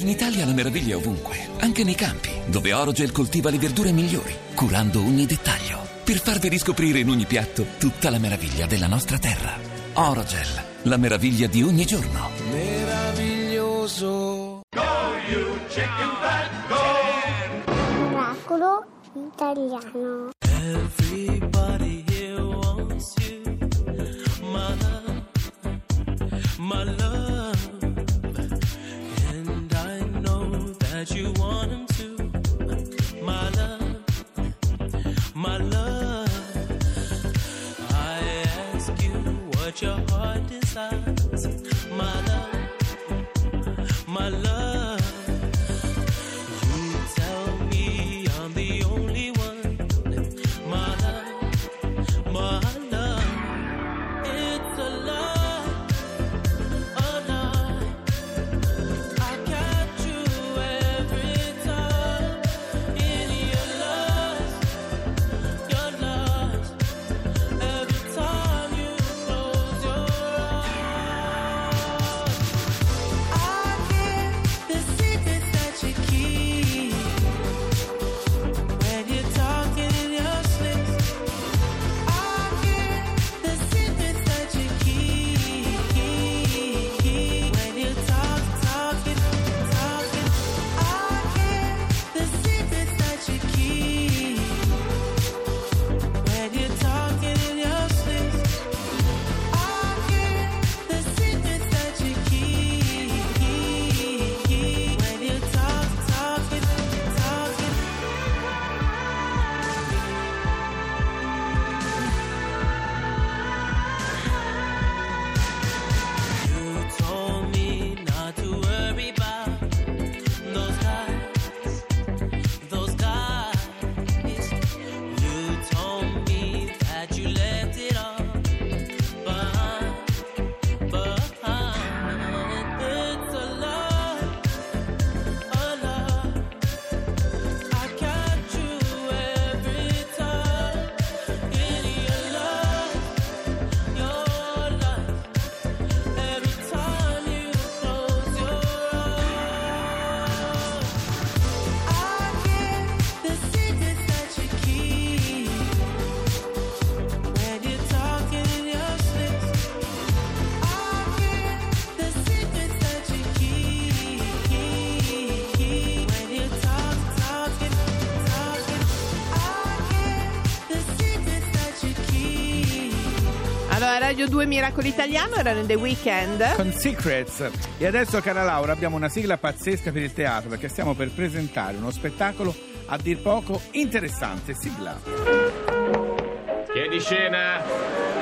In Italia la meraviglia è ovunque, anche nei campi, dove Orogel coltiva le verdure migliori, curando ogni dettaglio, per farvi riscoprire in ogni piatto tutta la meraviglia della nostra terra. Orogel, la meraviglia di ogni giorno. meraviglioso. Oracolo italiano. Radio 2 Miracolo Italiano erano The Weekend. con Secrets. E adesso, cara Laura, abbiamo una sigla pazzesca per il teatro perché stiamo per presentare uno spettacolo a dir poco interessante. Sigla. Chi è di scena?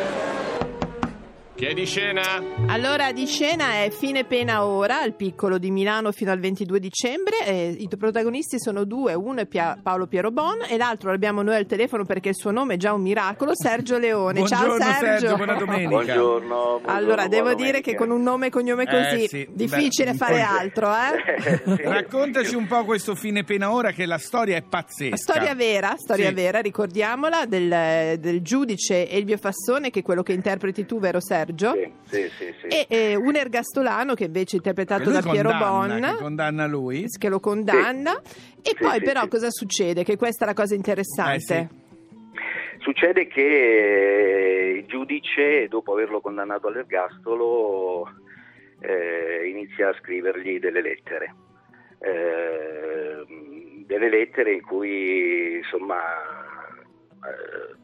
Chi è di scena? Allora, di scena è Fine Pena Ora, al piccolo di Milano fino al 22 dicembre. E I protagonisti sono due, uno è Pia- Paolo Piero Bon e l'altro l'abbiamo noi al telefono perché il suo nome è già un miracolo, Sergio Leone. Buongiorno Ciao Sergio. buona domenica. Buongiorno, buongiorno, Allora, devo buona dire che con un nome e cognome Eh, così, sì, difficile beh, fare altro, eh? Sì. Raccontaci un po' questo fine pena ora che la storia è pazzesca. Storia vera, storia Sì. vera, ricordiamola, del, del giudice Elvio Fassone, che è quello che interpreti tu, vero Sergio? Sì, sì, sì, sì. E eh, un ergastolano che invece è interpretato da Piero condanna, Bon. Che condanna lui. che lo condanna. E Sì, poi sì, però sì. cosa succede? Che questa è la cosa interessante. Eh, Succede che eh, il giudice, dopo averlo condannato all'ergastolo, eh, inizia a scrivergli delle lettere. Eh, delle lettere in cui insomma eh,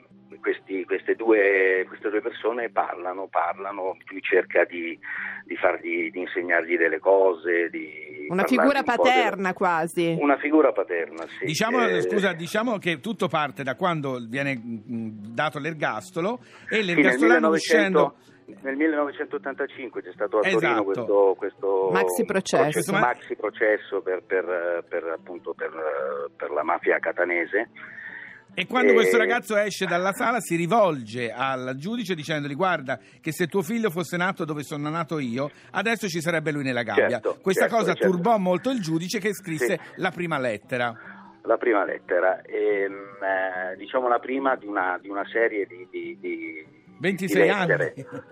questi- queste, due, queste due persone parlano, parlano, lui cerca di, di fargli, di insegnargli delle cose, di Una figura un paterna quasi. della- una figura paterna, sì. Diciamo, Eh, scusa, diciamo che tutto parte da quando viene dato l'ergastolo e Sì, nel, l'ergastolano 1900 uscendo... nel 1985 c'è stato a Torino Esatto. questo, questo Maxi processo. Ma- maxi processo per, per- per, appunto, per, per la mafia catanese. E quando Eh, questo ragazzo esce dalla sala si rivolge al giudice dicendogli guarda che se tuo figlio fosse nato dove sono nato io, adesso ci sarebbe lui nella gabbia. Certo, Questa certo, cosa certo. turbò molto il giudice che scrisse Sì. la prima lettera. La prima lettera, ehm, eh, diciamo la prima di una, di una serie di, di- di- 26 di anni. lettere.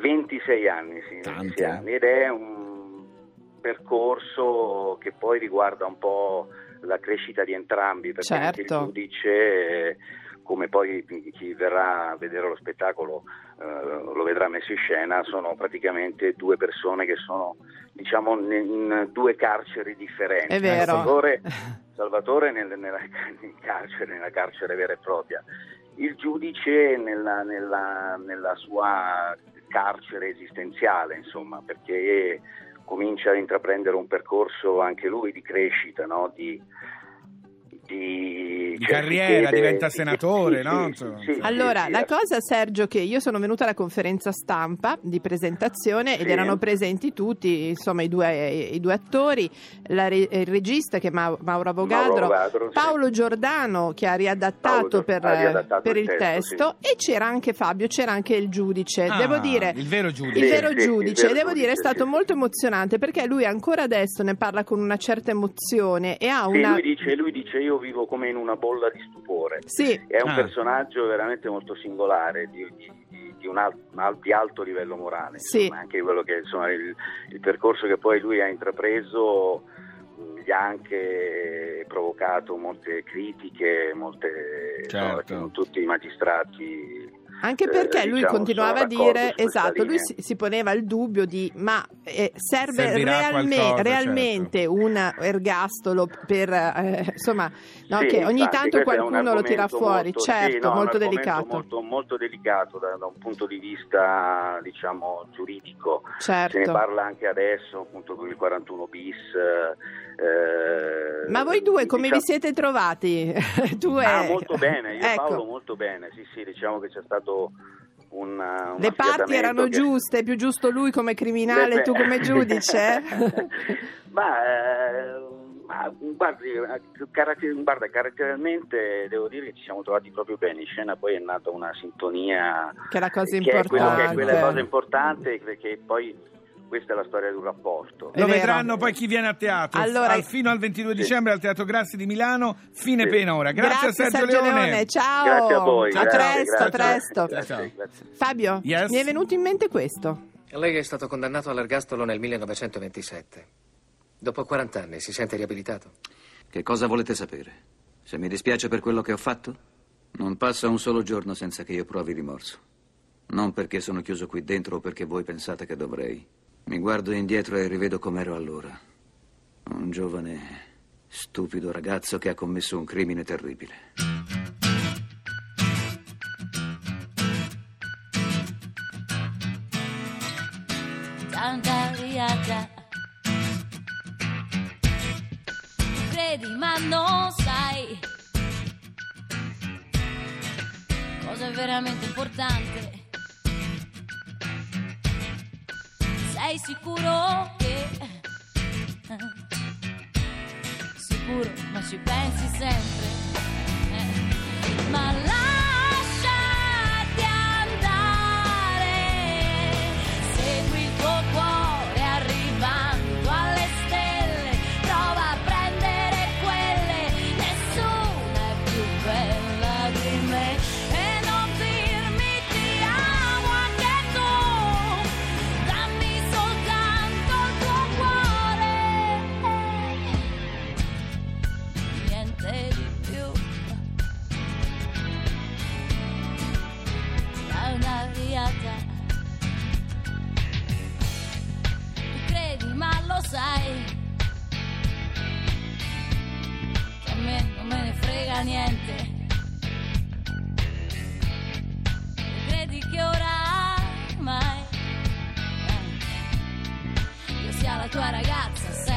26 anni, sì, 26 Tanti, eh. anni, ed è un, percorso che poi riguarda un po' la crescita di entrambi, perché anche il Certo. giudice, eh, come poi chi verrà a vedere lo spettacolo eh, lo vedrà messo in scena, sono praticamente due persone che sono diciamo in due carceri differenti. È vero. Salvatore, Salvatore nel, nella, nel carcere, nella carcere vera e propria, il giudice nella, nella- nella sua carcere esistenziale, insomma, perché comincia a intraprendere un percorso anche lui di crescita, no? di, di, Di cioè, carriera, si diventa sì, senatore, sì, no? sì, sì, sì, Allora, sì, la sì. cosa Sergio che io sono venuta alla conferenza stampa di presentazione ed Sì. erano presenti tutti, insomma i due, i due attori, la il regista che è Ma- Mauro Avogadro, Mauro Avogadro, sì. Paolo Giordano che ha riadattato, Paolo per, ha riadattato per il il testo, testo e c'era anche Fabio, c'era anche il giudice. Ah, Devo dire, il vero giudice. il Sì, vero sì, il giudice, vero devo dire, è giudice, stato sì. molto emozionante perché lui ancora adesso ne parla con una certa emozione e ha Sì, una... lui, dice, lui dice io vivo come in una bolla di stupore. Sì, È un Ah. personaggio veramente molto singolare, di, di- di- un al- di alto livello morale. Sì. insomma, anche quello che insomma, il, il percorso che poi lui ha intrapreso gli ha anche provocato molte critiche, molte Certo. insomma, tutti i magistrati. Anche eh, perché lui diciamo, continuava a dire, esatto, lui si, si poneva il dubbio di ma eh, serve realme- qualcosa, realmente un ergastolo per, eh, insomma, no, Sì, che ogni infatti, tanto qualcuno lo tira fuori, molto, certo, sì, no, molto delicato. Molto, molto delicato da, da un punto di vista, diciamo, giuridico. Certo. Se ne parla anche adesso, appunto, con il 41 bis. eh, Ma voi due come diciamo- vi siete trovati? tu e... Ah, molto bene, io e Ecco, Paolo molto bene, sì, sì, diciamo che c'è stato un un Le parti erano che- giuste, più giusto lui come criminale Eh e tu beh. come giudice? ma, eh, ma, guardi, eh, caratter- guarda, caratterialmente devo dire che ci siamo trovati proprio bene. In scena poi è nata una sintonia che è la cosa che è quello che è quella importante. cosa importante perché poi questa è la storia di un rapporto. È Lo vero. vedranno poi chi viene a teatro Allora- al- fino al 22 Sì. dicembre al Teatro Grassi di Milano, fine Sì. pena ora. Grazie, a Sergio, Leone. ciao. Grazie a voi. A grazie, presto, a grazie. presto. Grazie, grazie. Fabio, Yes? mi è venuto in mente questo. Lei è stato condannato all'ergastolo nel 1927. Dopo 40 anni si sente riabilitato? Che cosa volete sapere? Se mi dispiace per quello che ho fatto? Non passa un solo giorno senza che io provi rimorso. Non perché sono chiuso qui dentro o perché voi pensate che dovrei. Mi guardo indietro e rivedo com'ero allora. Un giovane, stupido ragazzo che ha commesso un crimine terribile. tanta riata. Credi ma non sai cosa è veramente importante. Sei sicuro che... Sicuro, ma ci pensi sempre. Eh. Ma lasciati più. da una riata. Credi, ma lo sai. A me non me ne frega niente. Credi che oramai eh, sia la tua ragazza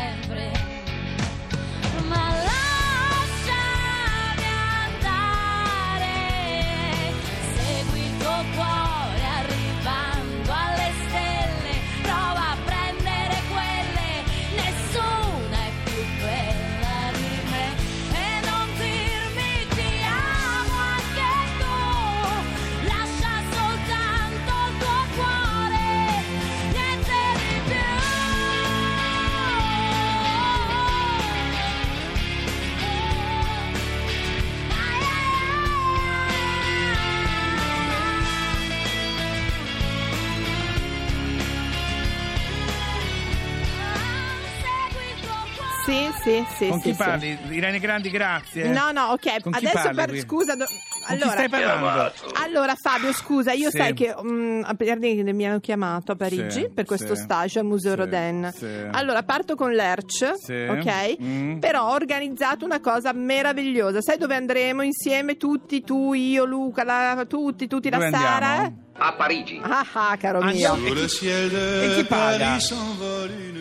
Sì, sì, sì. Con sì, chi sì. parli? Irene Grandi, grazie. No, no, ok. Con chi Adesso parli per qui? scusa. do- Allora, stai parlando? allora, Fabio, scusa, io Sì. sai che mm, a Parigi mi hanno chiamato a Parigi Sì, per questo sì. stage al Museo Sì, Rodin. sì. Allora, parto con l'Erch, Sì. ok? Mm. Però ho organizzato una cosa meravigliosa. Sai dove andremo insieme tutti, tu, io, Luca, la- tutti, tutti, la Dove Sara? andiamo? A Parigi. Ah, ah, caro Ah, mio. e chi- E chi paga?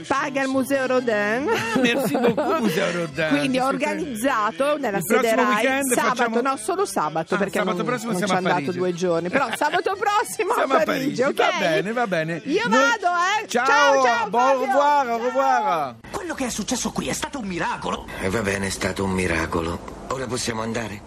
Paga il Museo Rodin. Merci beaucoup, Museo Rodin. Quindi ho organizzato nella Il sede prossimo Rai weekend sabato, facciamo- no, solo sabato Ah, perché sabato non, prossimo non ci siamo a hanno dato Parigi. due giorni. Però sabato prossimo Siamo a Parigi, ok? Va bene, va bene. Io Noi- vado, eh. Ciao, ciao, ciao. Fabio. revoir, au revoir. Quello che è successo qui è stato un miracolo. E va bene, è stato un miracolo. Ora possiamo andare?